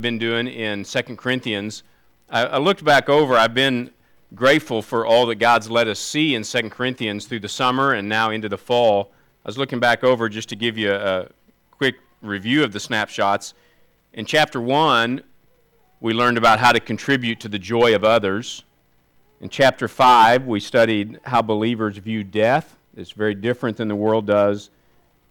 been doing in Second Corinthians. I, I, looked back over, I've been grateful for all that God's let us see in Second Corinthians through the summer and now into the fall. I was looking back over just to give you a, a quick review of the snapshots. In chapter 1, we learned about how to contribute to the joy of others. In chapter 5, we studied how believers view death. It's very different than the world does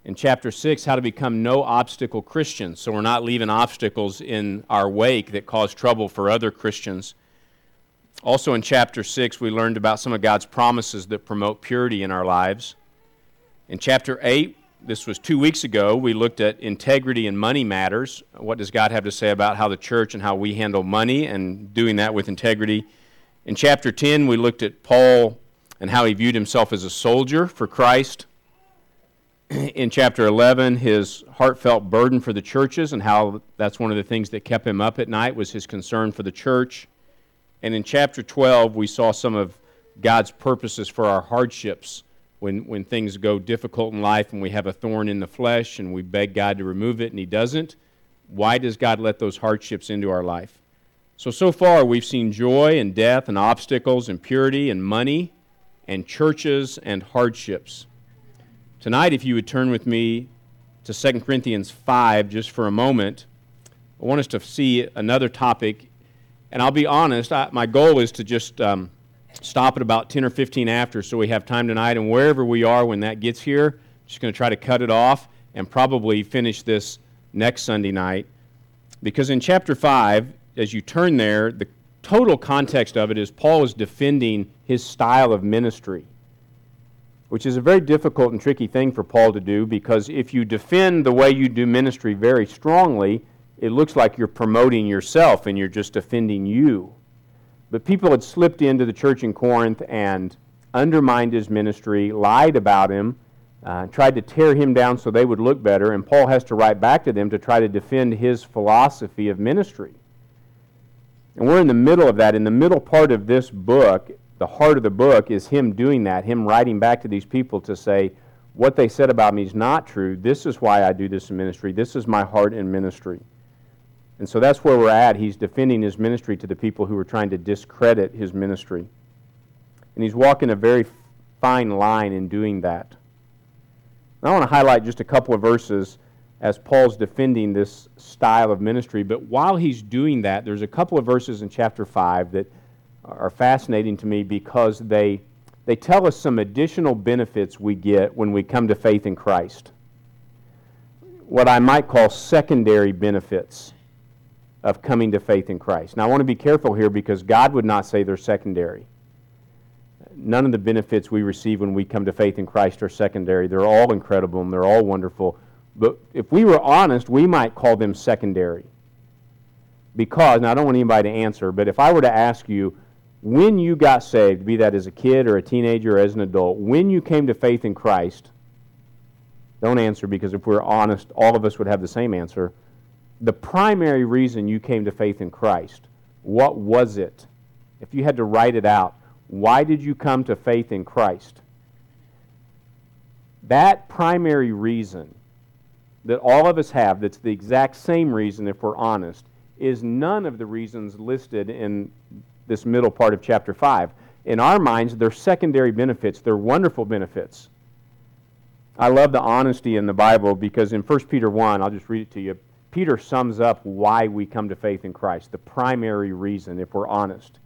in chapter 6 how to become no obstacle Christians. So we're not leaving obstacles in our wake that cause trouble for other Christians. Also in chapter 6, we learned about some of God's promises that promote purity in our lives. In chapter 8, this was two weeks ago, we looked at integrity and money matters. What does God have to say about how the church and how we handle money and doing that with integrity? In chapter 10, we looked at Paul and how he viewed himself as a soldier for Christ in chapter 11 his heartfelt burden for the churches and how that's one of the things that kept him up at night was his concern for the church. And in chapter 12 we saw some of god's purposes for our hardships when, when things go difficult in life and we have a thorn in the flesh and we beg god to remove it and he doesn't. Why does god let those hardships into our life? So so far we've seen joy and death and obstacles and purity and money and churches and hardships Tonight, if you would turn with me to 2 Corinthians 5 just for a moment, I want us to see another topic. And I'll be honest, I, my goal is to just um, stop at about 10 or 15 after so we have time tonight. And wherever we are when that gets here, I'm just going to try to cut it off and probably finish this next Sunday night. Because in chapter 5, as you turn there, the total context of it is Paul is defending his style of ministry which is a very difficult and tricky thing for Paul to do because if you defend the way you do ministry very strongly, it looks like you're promoting yourself and you're just defending you. But people had slipped into the church in Corinth and undermined his ministry, lied about him, uh, tried to tear him down so they would look better, and Paul has to write back to them to try to defend his philosophy of ministry. And we're in the middle of that. In the middle part of this book, the heart of the book is him doing that, him writing back to these people to say, what they said about me is not true. This is why I do this in ministry. This is my heart in ministry. And so that's where we're at. He's defending his ministry to the people who are trying to discredit his ministry. And he's walking a very fine line in doing that. I want to highlight just a couple of verses as Paul's defending this style of ministry. But while he's doing that, there's a couple of verses in chapter 5 that are fascinating to me because they, they tell us some additional benefits we get when we come to faith in Christ. What I might call secondary benefits of coming to faith in Christ. Now, I want to be careful here because God would not say they're secondary. None of the benefits we receive when we come to faith in Christ are secondary. They're all incredible and they're all wonderful. But if we were honest, we might call them secondary. Because, now I don't want anybody to answer, but if I were to ask you, when you got saved, be that as a kid or a teenager or as an adult, when you came to faith in Christ, don't answer because if we're honest, all of us would have the same answer. The primary reason you came to faith in Christ, what was it? If you had to write it out, why did you come to faith in Christ? That primary reason that all of us have, that's the exact same reason if we're honest, is none of the reasons listed in this middle part of chapter 5. In our minds, they're secondary benefits, they're wonderful benefits. I love the honesty in the Bible because in 1 Peter 1, I'll just read it to you. Peter sums up why we come to faith in Christ, the primary reason, if we're honest.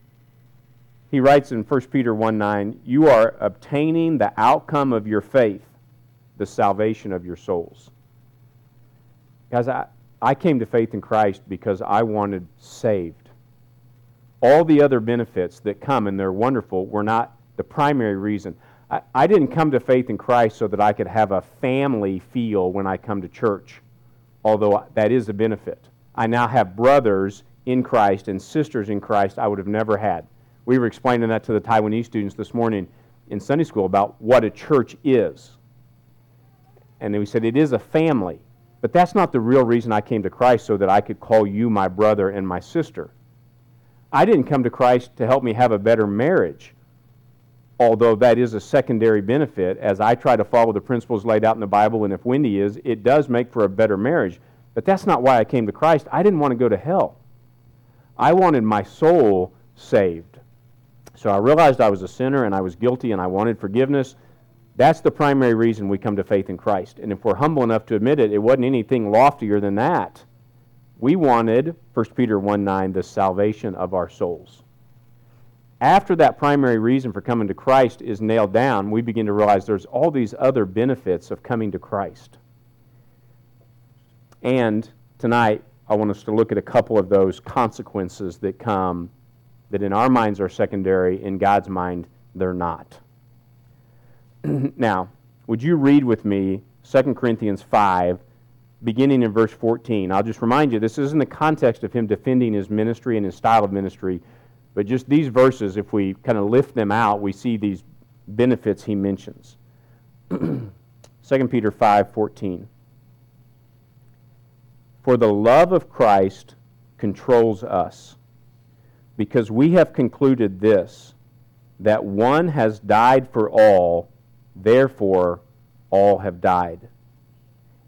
He writes in 1 Peter 1 9, You are obtaining the outcome of your faith, the salvation of your souls. Guys, I, I came to faith in Christ because I wanted saved all the other benefits that come, and they're wonderful, were not the primary reason. I, I didn't come to faith in Christ so that I could have a family feel when I come to church, although that is a benefit. I now have brothers in Christ and sisters in Christ I would have never had. We were explaining that to the Taiwanese students this morning in Sunday school about what a church is. And then we said it is a family. But that's not the real reason I came to Christ, so that I could call you my brother and my sister. I didn't come to Christ to help me have a better marriage, although that is a secondary benefit as I try to follow the principles laid out in the Bible, and if Wendy is, it does make for a better marriage. But that's not why I came to Christ. I didn't want to go to hell. I wanted my soul saved. So I realized I was a sinner and I was guilty and I wanted forgiveness. That's the primary reason we come to faith in Christ. And if we're humble enough to admit it, it wasn't anything loftier than that. We wanted, 1 Peter 1 9, the salvation of our souls. After that primary reason for coming to Christ is nailed down, we begin to realize there's all these other benefits of coming to Christ. And tonight, I want us to look at a couple of those consequences that come that in our minds are secondary, in God's mind, they're not. now, would you read with me 2 Corinthians 5, beginning in verse 14? I'll just remind you, this is in the context of him defending his ministry and his style of ministry, but just these verses, if we kind of lift them out, we see these benefits he mentions. 2 Peter 5, 14. For the love of Christ controls us because we have concluded this that one has died for all, therefore all have died.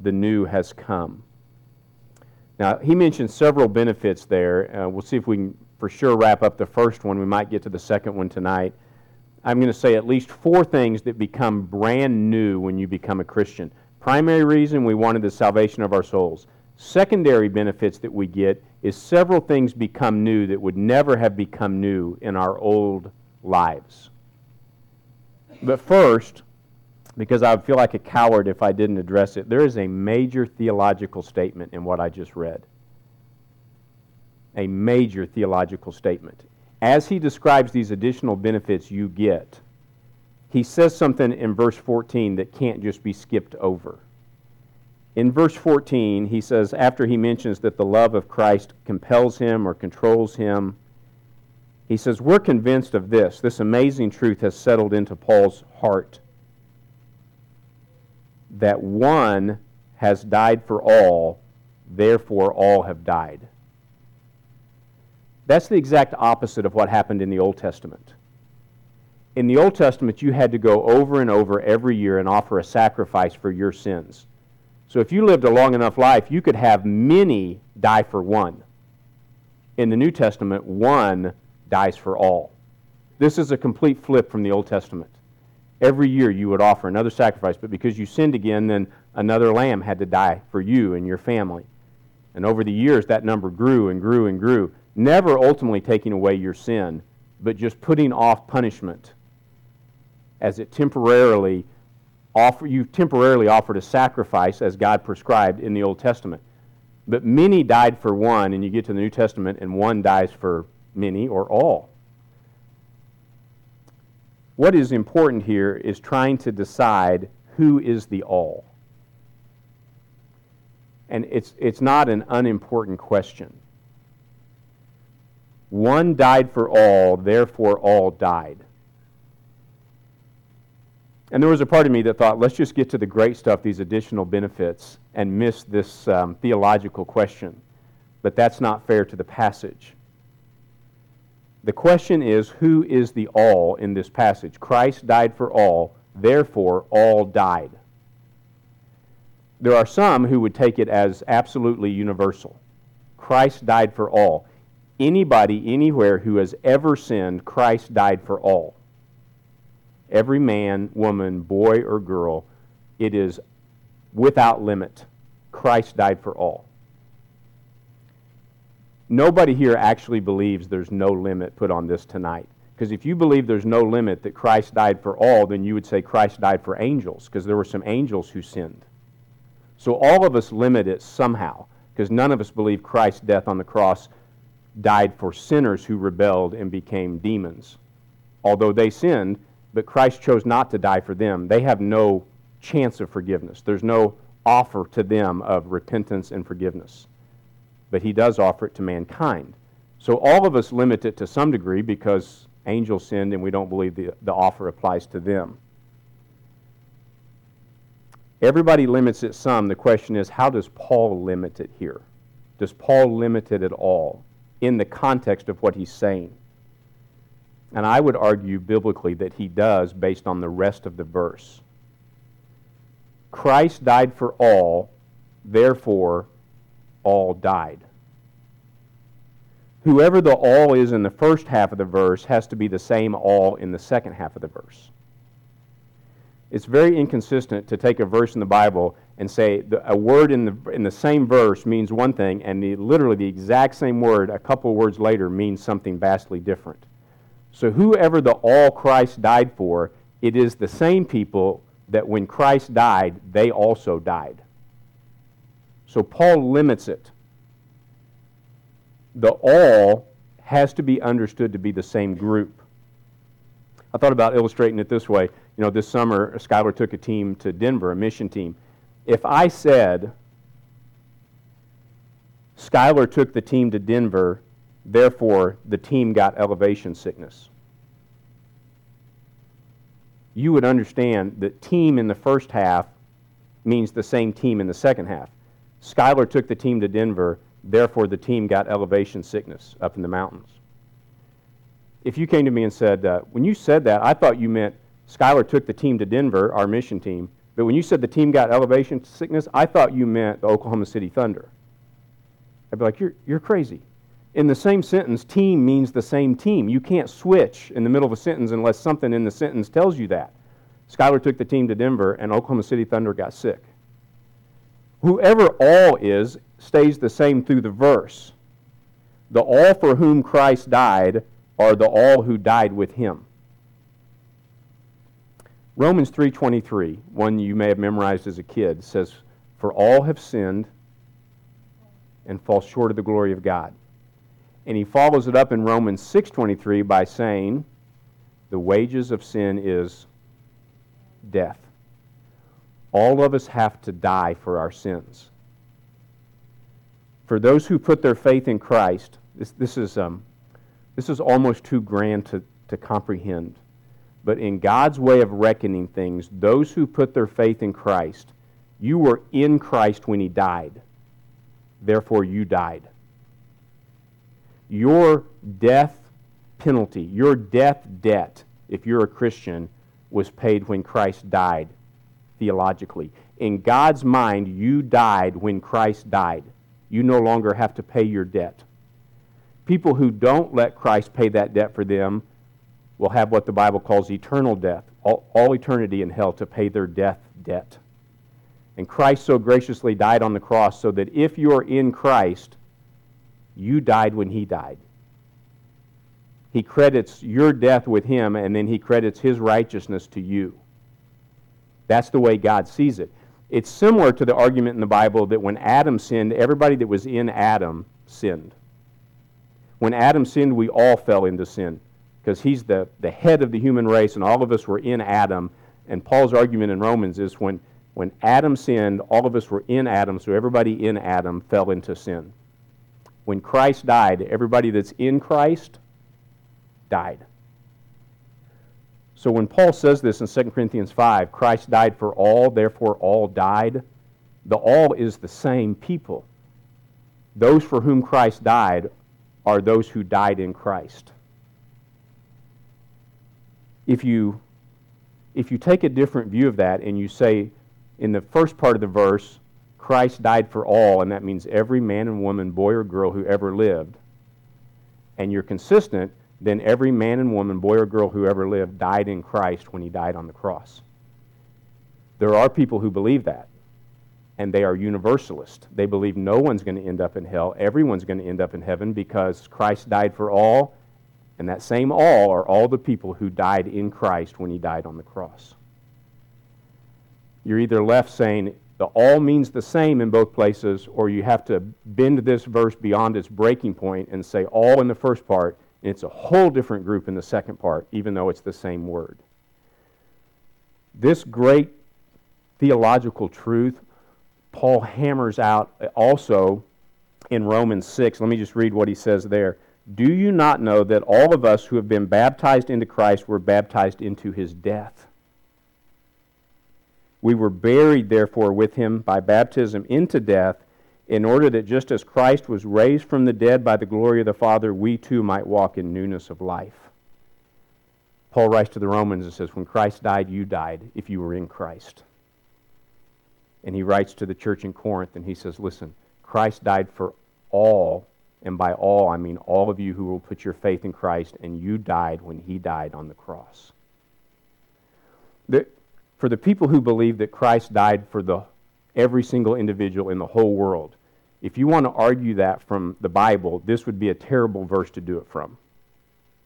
the new has come. Now, he mentioned several benefits there. Uh, we'll see if we can for sure wrap up the first one. We might get to the second one tonight. I'm going to say at least four things that become brand new when you become a Christian. Primary reason we wanted the salvation of our souls. Secondary benefits that we get is several things become new that would never have become new in our old lives. But first, because I would feel like a coward if I didn't address it, there is a major theological statement in what I just read. A major theological statement. As he describes these additional benefits you get, he says something in verse 14 that can't just be skipped over. In verse 14, he says, after he mentions that the love of Christ compels him or controls him, he says, We're convinced of this. This amazing truth has settled into Paul's heart that one has died for all, therefore all have died. That's the exact opposite of what happened in the Old Testament. In the Old Testament, you had to go over and over every year and offer a sacrifice for your sins. So if you lived a long enough life, you could have many die for one. In the New Testament, one dies for all. This is a complete flip from the Old Testament. Every year you would offer another sacrifice, but because you sinned again, then another lamb had to die for you and your family. And over the years, that number grew and grew and grew, never ultimately taking away your sin, but just putting off punishment as it temporarily offer, you temporarily offered a sacrifice as God prescribed in the Old Testament. But many died for one, and you get to the New Testament, and one dies for many or all. What is important here is trying to decide who is the all. And it's, it's not an unimportant question. One died for all, therefore all died. And there was a part of me that thought, let's just get to the great stuff, these additional benefits, and miss this um, theological question. But that's not fair to the passage. The question is who is the all in this passage? Christ died for all, therefore all died. There are some who would take it as absolutely universal. Christ died for all. Anybody, anywhere who has ever sinned, Christ died for all every man, woman, boy, or girl, it is without limit. Christ died for all. Nobody here actually believes there's no limit put on this tonight. Because if you believe there's no limit that Christ died for all, then you would say Christ died for angels, because there were some angels who sinned. So all of us limit it somehow, because none of us believe Christ's death on the cross died for sinners who rebelled and became demons. Although they sinned, but Christ chose not to die for them. They have no chance of forgiveness. There's no offer to them of repentance and forgiveness. But he does offer it to mankind. So all of us limit it to some degree because angels sinned and we don't believe the, the offer applies to them. Everybody limits it some. The question is, how does Paul limit it here? Does Paul limit it at all in the context of what he's saying? And I would argue biblically that he does based on the rest of the verse. Christ died for all, therefore, all died. Whoever the all is in the first half of the verse has to be the same all in the second half of the verse. It's very inconsistent to take a verse in the Bible and say the, a word in the, in the same verse means one thing, and the, literally the exact same word a couple words later means something vastly different. So, whoever the all Christ died for, it is the same people that when Christ died, they also died. So Paul limits it. The all has to be understood to be the same group. I thought about illustrating it this way. You know, this summer, Skylar took a team to Denver, a mission team. If I said, Skylar took the team to Denver, therefore the team got elevation sickness you would understand that team in the first half means the same team in the second half. Skylar took the team to Denver, therefore the team got elevation sickness up in the mountains. If you came to me and said, uh, when you said that, I thought you meant Skylar took the team to Denver, our mission team, but when you said the team got elevation sickness, I thought you meant the Oklahoma City Thunder. I'd be like, you're, you're crazy. In the same sentence, team means the same team. You can't switch in the middle of a sentence unless something in the sentence tells you that. Skylar took the team to Denver, and Oklahoma City Thunder got sick. Whoever all is stays the same through the verse. The all for whom Christ died are the all who died with him. Romans 3:23, one you may have memorized as a kid, says, "For all have sinned and fall short of the glory of God." And he follows it up in Romans 6:23 by saying, "The wages of sin is death. All of us have to die for our sins. For those who put their faith in Christ, this, this, is, um, this is almost too grand to, to comprehend. But in God's way of reckoning things, those who put their faith in Christ, you were in Christ when He died. Therefore, you died your death penalty, your death debt, if you're a Christian, was paid when Christ died theologically. In God's mind, you died when Christ died. You no longer have to pay your debt. People who don't let Christ pay that debt for them will have what the Bible calls eternal death, all, all eternity in hell to pay their death debt. And Christ so graciously died on the cross so that if you're in Christ, you died when he died. He credits your death with him, and then he credits his righteousness to you. That's the way God sees it. It's similar to the argument in the Bible that when Adam sinned, everybody that was in Adam sinned. When Adam sinned, we all fell into sin because he's the, the head of the human race, and all of us were in Adam. And Paul's argument in Romans is when, when Adam sinned, all of us were in Adam, so everybody in Adam fell into sin when Christ died, everybody that's in Christ died. So when Paul says this in 2 Corinthians 5, Christ died for all, therefore all died, the all is the same people. Those for whom Christ died are those who died in Christ. If you, if you take a different view of that and you say in the first part of the verse, Christ died for all, and that means every man and woman, boy or girl who ever lived, and you're consistent, then every man and woman, boy or girl who ever lived died in Christ when he died on the cross. There are people who believe that, and they are universalist. They believe no one's going to end up in hell, everyone's going to end up in heaven because Christ died for all, and that same all are all the people who died in Christ when he died on the cross. You're either left saying, the all means the same in both places, or you have to bend this verse beyond its breaking point and say all in the first part, it's a whole different group in the second part, even though it's the same word. This great theological truth Paul hammers out also in Romans 6. Let me just read what he says there. Do you not know that all of us who have been baptized into Christ were baptized into his death? We were buried, therefore, with him by baptism into death, in order that just as Christ was raised from the dead by the glory of the Father, we too might walk in newness of life. Paul writes to the Romans and says, When Christ died, you died if you were in Christ. And he writes to the church in Corinth and he says, Listen, Christ died for all, and by all I mean all of you who will put your faith in Christ, and you died when he died on the cross. The, for the people who believe that Christ died for the, every single individual in the whole world, if you want to argue that from the Bible, this would be a terrible verse to do it from.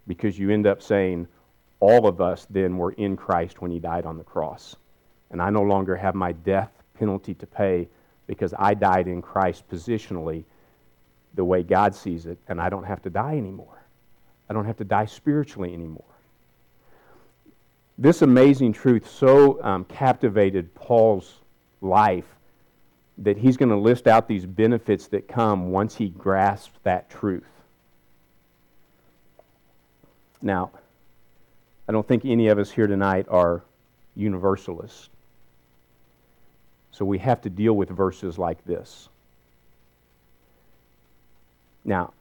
Because you end up saying, all of us then were in Christ when he died on the cross. And I no longer have my death penalty to pay because I died in Christ positionally the way God sees it, and I don't have to die anymore. I don't have to die spiritually anymore. This amazing truth so um, captivated Paul's life that he's going to list out these benefits that come once he grasps that truth. Now, I don't think any of us here tonight are universalists. So we have to deal with verses like this. Now,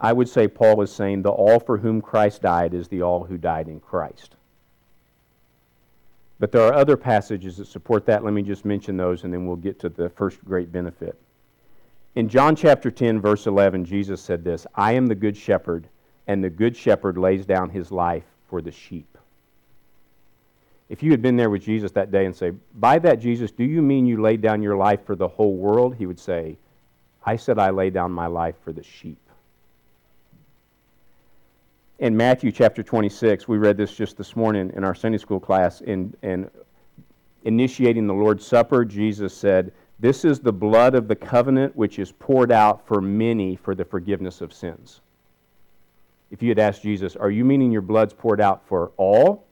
I would say Paul is saying the all for whom Christ died is the all who died in Christ. But there are other passages that support that. Let me just mention those and then we'll get to the first great benefit. In John chapter 10, verse 11, Jesus said this I am the good shepherd, and the good shepherd lays down his life for the sheep. If you had been there with Jesus that day and say, By that, Jesus, do you mean you laid down your life for the whole world? He would say, I said I lay down my life for the sheep in Matthew chapter 26, we read this just this morning in our Sunday school class. In, in initiating the Lord's Supper, Jesus said, This is the blood of the covenant which is poured out for many for the forgiveness of sins. If you had asked Jesus, Are you meaning your blood's poured out for all?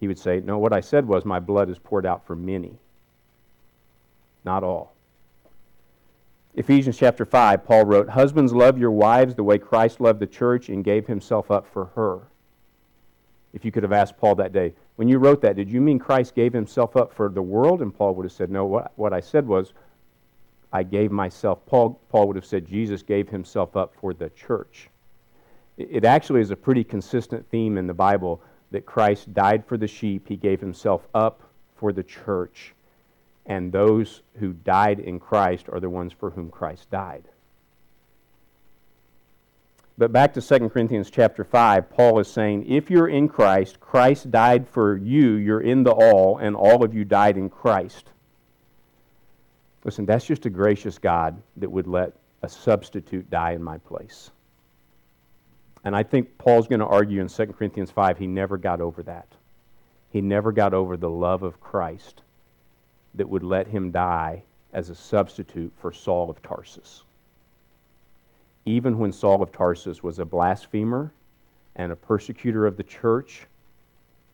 He would say, No, what I said was, My blood is poured out for many, not all. Ephesians chapter 5, Paul wrote, Husbands, love your wives the way Christ loved the church and gave himself up for her. If you could have asked Paul that day, when you wrote that, did you mean Christ gave himself up for the world? And Paul would have said, No, what, what I said was, I gave myself. Paul, Paul would have said, Jesus gave himself up for the church. It, it actually is a pretty consistent theme in the Bible that Christ died for the sheep, he gave himself up for the church and those who died in Christ are the ones for whom Christ died. But back to 2 Corinthians chapter 5, Paul is saying, if you're in Christ, Christ died for you, you're in the all, and all of you died in Christ. Listen, that's just a gracious God that would let a substitute die in my place. And I think Paul's going to argue in 2 Corinthians 5 he never got over that. He never got over the love of Christ that would let him die as a substitute for Saul of Tarsus. Even when Saul of Tarsus was a blasphemer and a persecutor of the church,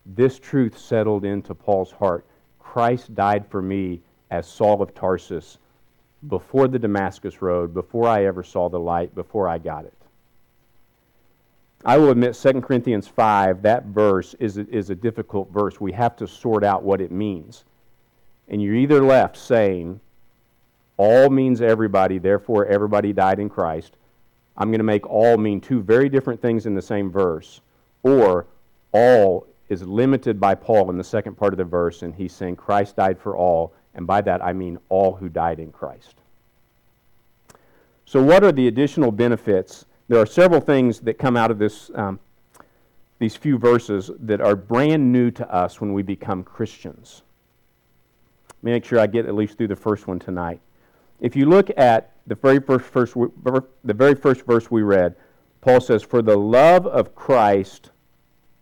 this truth settled into Paul's heart. Christ died for me as Saul of Tarsus before the Damascus Road, before I ever saw the light, before I got it. I will admit 2 Corinthians 5, that verse is a, is a difficult verse. We have to sort out what it means and you're either left saying, all means everybody, therefore everybody died in Christ. I'm going to make all mean two very different things in the same verse. Or all is limited by Paul in the second part of the verse, and he's saying Christ died for all, and by that I mean all who died in Christ. So, what are the additional benefits? There are several things that come out of this, um, these few verses that are brand new to us when we become Christians make sure I get at least through the first one tonight. If you look at the very first, first the very first verse we read, Paul says, "For the love of Christ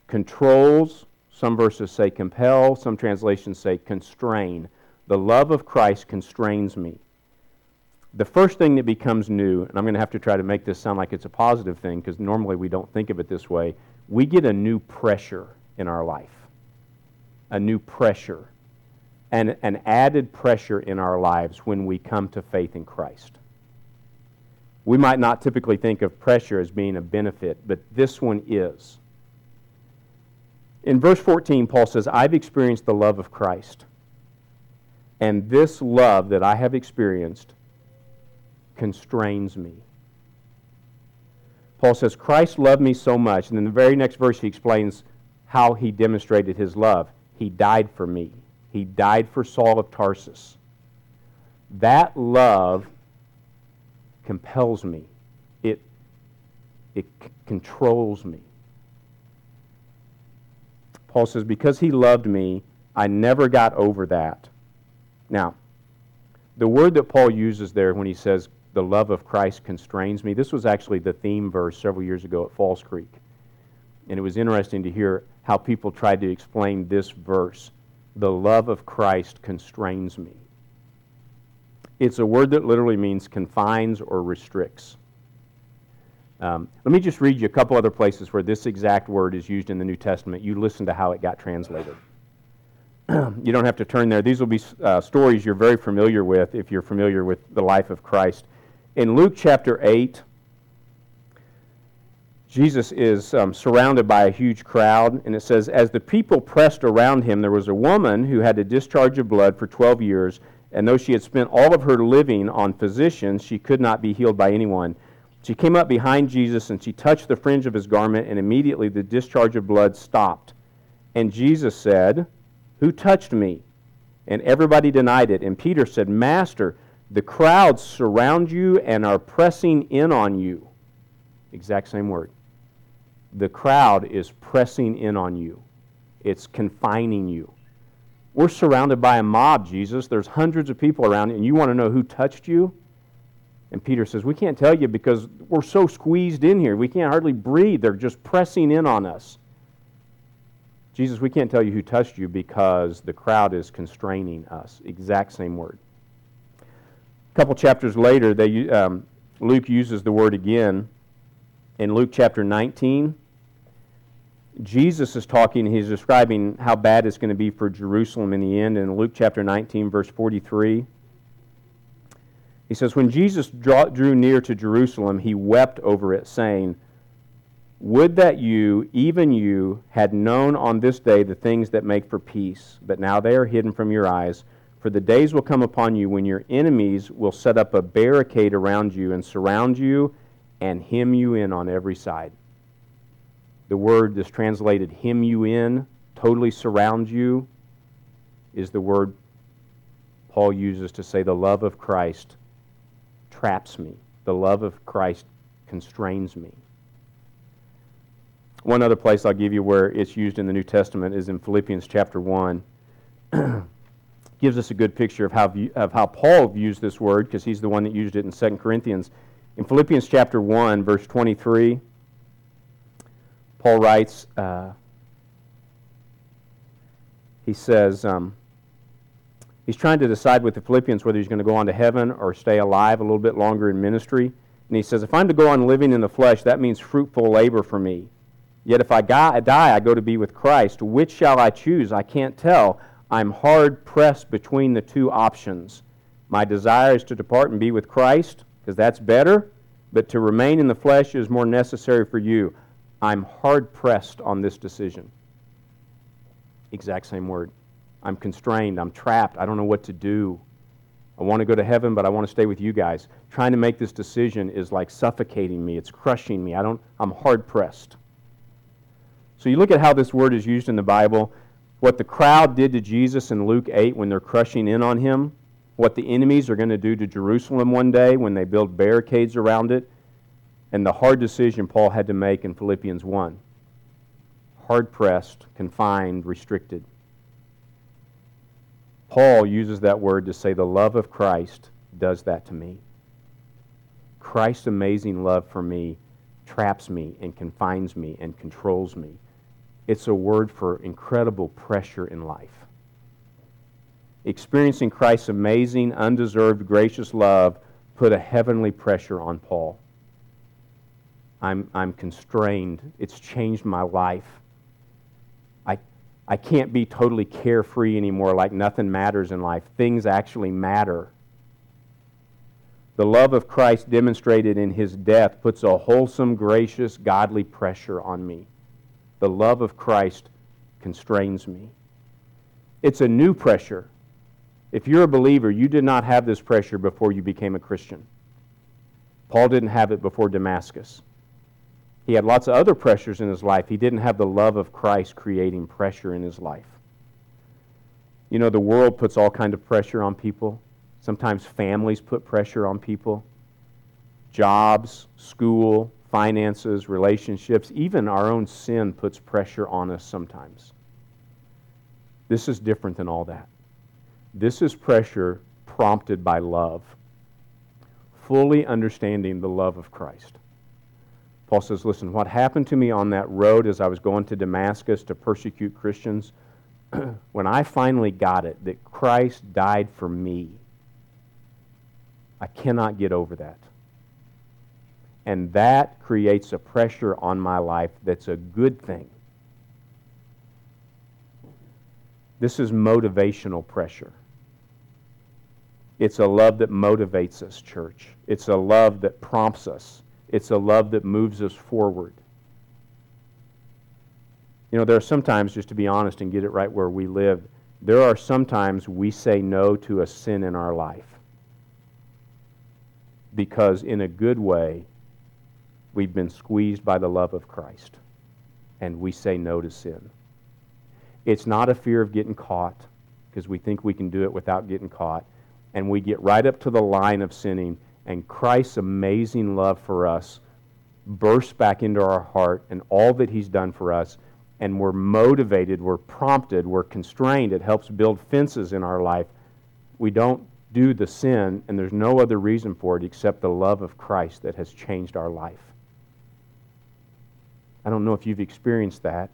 controls." Some verses say compel. Some translations say constrain. The love of Christ constrains me. The first thing that becomes new, and I'm going to have to try to make this sound like it's a positive thing because normally we don't think of it this way, we get a new pressure in our life. A new pressure an, an added pressure in our lives when we come to faith in Christ. We might not typically think of pressure as being a benefit, but this one is. In verse 14, Paul says, I've experienced the love of Christ. And this love that I have experienced constrains me. Paul says, Christ loved me so much. And in the very next verse, he explains how he demonstrated his love. He died for me, he died for Saul of Tarsus. That love compels me, it, it c- controls me. Paul says, Because he loved me, I never got over that. Now, the word that Paul uses there when he says, the love of Christ constrains me, this was actually the theme verse several years ago at Falls Creek. And it was interesting to hear how people tried to explain this verse the love of Christ constrains me. It's a word that literally means confines or restricts. Um, let me just read you a couple other places where this exact word is used in the New Testament. You listen to how it got translated. you don't have to turn there. These will be uh, stories you're very familiar with if you're familiar with the life of Christ. In Luke chapter 8, Jesus is um, surrounded by a huge crowd, and it says, As the people pressed around him, there was a woman who had a discharge of blood for 12 years, and though she had spent all of her living on physicians, she could not be healed by anyone. She came up behind Jesus and she touched the fringe of his garment, and immediately the discharge of blood stopped. And Jesus said, who touched me? And everybody denied it. And Peter said, Master, the crowds surround you and are pressing in on you. Exact same word. The crowd is pressing in on you, it's confining you. We're surrounded by a mob, Jesus. There's hundreds of people around, and you want to know who touched you? And Peter says, We can't tell you because we're so squeezed in here. We can't hardly breathe. They're just pressing in on us. Jesus, we can't tell you who touched you because the crowd is constraining us. Exact same word. A couple chapters later, they, um, Luke uses the word again. In Luke chapter 19, Jesus is talking, he's describing how bad it's going to be for Jerusalem in the end. In Luke chapter 19, verse 43, he says, When Jesus drew near to Jerusalem, he wept over it, saying, would that you, even you, had known on this day the things that make for peace, but now they are hidden from your eyes. For the days will come upon you when your enemies will set up a barricade around you and surround you and hem you in on every side. The word that's translated hem you in, totally surround you, is the word Paul uses to say the love of Christ traps me. The love of Christ constrains me. One other place I'll give you where it's used in the New Testament is in Philippians chapter 1. Gives us a good picture of how, of how Paul views this word because he's the one that used it in 2 Corinthians. In Philippians chapter 1, verse 23, Paul writes, uh, he says, um, he's trying to decide with the Philippians whether he's going to go on to heaven or stay alive a little bit longer in ministry. And he says, If I'm to go on living in the flesh, that means fruitful labor for me. Yet if I die, I go to be with Christ. Which shall I choose? I can't tell. I'm hard pressed between the two options. My desire is to depart and be with Christ, because that's better, but to remain in the flesh is more necessary for you. I'm hard pressed on this decision. Exact same word. I'm constrained. I'm trapped. I don't know what to do. I want to go to heaven, but I want to stay with you guys. Trying to make this decision is like suffocating me. It's crushing me. I don't, I'm hard pressed. So you look at how this word is used in the Bible, what the crowd did to Jesus in Luke 8 when they're crushing in on him, what the enemies are going to do to Jerusalem one day when they build barricades around it, and the hard decision Paul had to make in Philippians 1. Hard pressed, confined, restricted. Paul uses that word to say the love of Christ does that to me. Christ's amazing love for me traps me and confines me and controls me. It's a word for incredible pressure in life. Experiencing Christ's amazing, undeserved, gracious love put a heavenly pressure on Paul. I'm, I'm constrained. It's changed my life. I, I can't be totally carefree anymore, like nothing matters in life. Things actually matter. The love of Christ demonstrated in his death puts a wholesome, gracious, godly pressure on me. The love of Christ constrains me. It's a new pressure. If you're a believer, you did not have this pressure before you became a Christian. Paul didn't have it before Damascus. He had lots of other pressures in his life. He didn't have the love of Christ creating pressure in his life. You know, the world puts all kind of pressure on people. Sometimes families put pressure on people. Jobs, school, finances, relationships, even our own sin puts pressure on us sometimes. This is different than all that. This is pressure prompted by love, fully understanding the love of Christ. Paul says, Listen, what happened to me on that road as I was going to Damascus to persecute Christians, when I finally got it that Christ died for me, I cannot get over that. And that creates a pressure on my life that's a good thing. This is motivational pressure. It's a love that motivates us, church. It's a love that prompts us. It's a love that moves us forward. You know, there are sometimes, just to be honest and get it right where we live, there are sometimes we say no to a sin in our life because, in a good way, we've been squeezed by the love of Christ and we say no to sin. It's not a fear of getting caught because we think we can do it without getting caught. And we get right up to the line of sinning, and Christ's amazing love for us bursts back into our heart and all that He's done for us. And we're motivated, we're prompted, we're constrained. It helps build fences in our life. We don't do the sin, and there's no other reason for it except the love of Christ that has changed our life. I don't know if you've experienced that.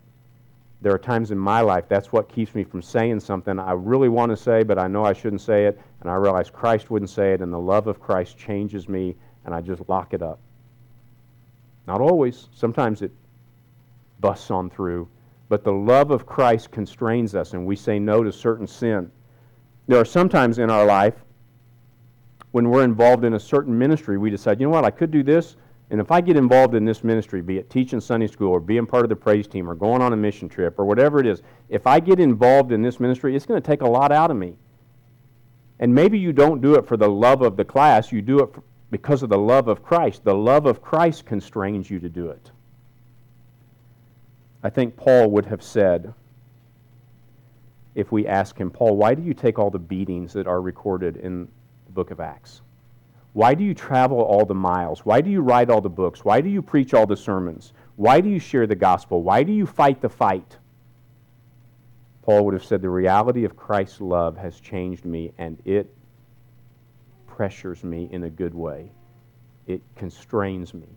There are times in my life that's what keeps me from saying something I really want to say, but I know I shouldn't say it, and I realize Christ wouldn't say it, and the love of Christ changes me, and I just lock it up. Not always. Sometimes it busts on through. But the love of Christ constrains us, and we say no to certain sin. There are sometimes in our life when we're involved in a certain ministry, we decide, you know what, I could do this, and if I get involved in this ministry, be it teaching Sunday school or being part of the praise team or going on a mission trip or whatever it is, if I get involved in this ministry, it's going to take a lot out of me. And maybe you don't do it for the love of the class, you do it because of the love of Christ. The love of Christ constrains you to do it. I think Paul would have said, if we ask him, Paul, why do you take all the beatings that are recorded in the book of Acts? Why do you travel all the miles? Why do you write all the books? Why do you preach all the sermons? Why do you share the gospel? Why do you fight the fight? Paul would have said, The reality of Christ's love has changed me, and it pressures me in a good way. It constrains me.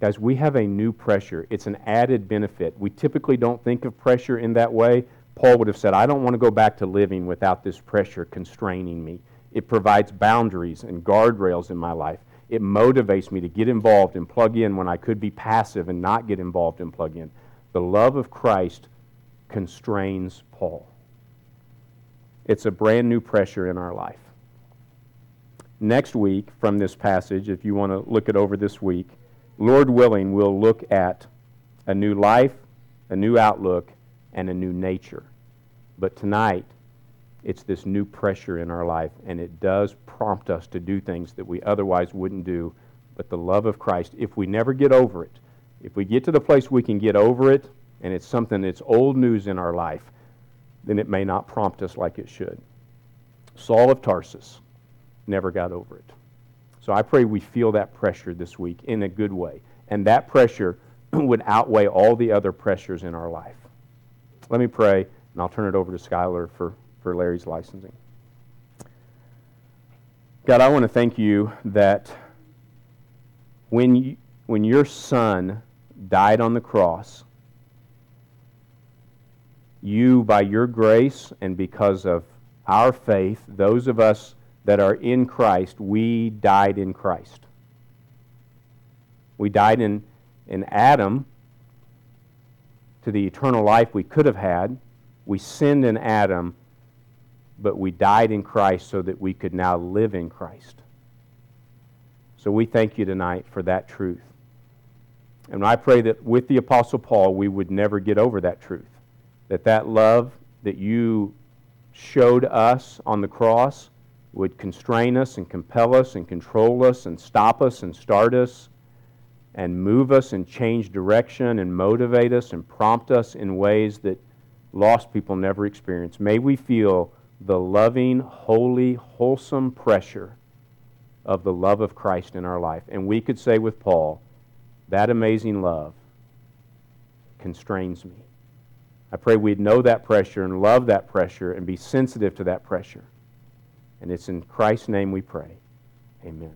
Guys, we have a new pressure. It's an added benefit. We typically don't think of pressure in that way. Paul would have said, I don't want to go back to living without this pressure constraining me. It provides boundaries and guardrails in my life. It motivates me to get involved and plug in when I could be passive and not get involved and plug in. The love of Christ constrains Paul. It's a brand new pressure in our life. Next week, from this passage, if you want to look it over this week, Lord willing, we'll look at a new life, a new outlook, and a new nature. But tonight, it's this new pressure in our life, and it does prompt us to do things that we otherwise wouldn't do. But the love of Christ, if we never get over it, if we get to the place we can get over it, and it's something that's old news in our life, then it may not prompt us like it should. Saul of Tarsus never got over it. So I pray we feel that pressure this week in a good way. And that pressure would outweigh all the other pressures in our life. Let me pray, and I'll turn it over to Skylar for for Larry's licensing. God, I want to thank you that when, you, when your son died on the cross, you, by your grace and because of our faith, those of us that are in Christ, we died in Christ. We died in, in Adam to the eternal life we could have had We sinned in Adam, but we died in Christ so that we could now live in Christ. So we thank you tonight for that truth. And I pray that with the Apostle Paul, we would never get over that truth. That that love that you showed us on the cross would constrain us and compel us and control us and stop us and start us and move us and change direction and motivate us and prompt us in ways that lost people never experience. May we feel the loving, holy, wholesome pressure of the love of Christ in our life. And we could say with Paul, that amazing love constrains me. I pray we'd know that pressure and love that pressure and be sensitive to that pressure. And it's in Christ's name we pray. Amen.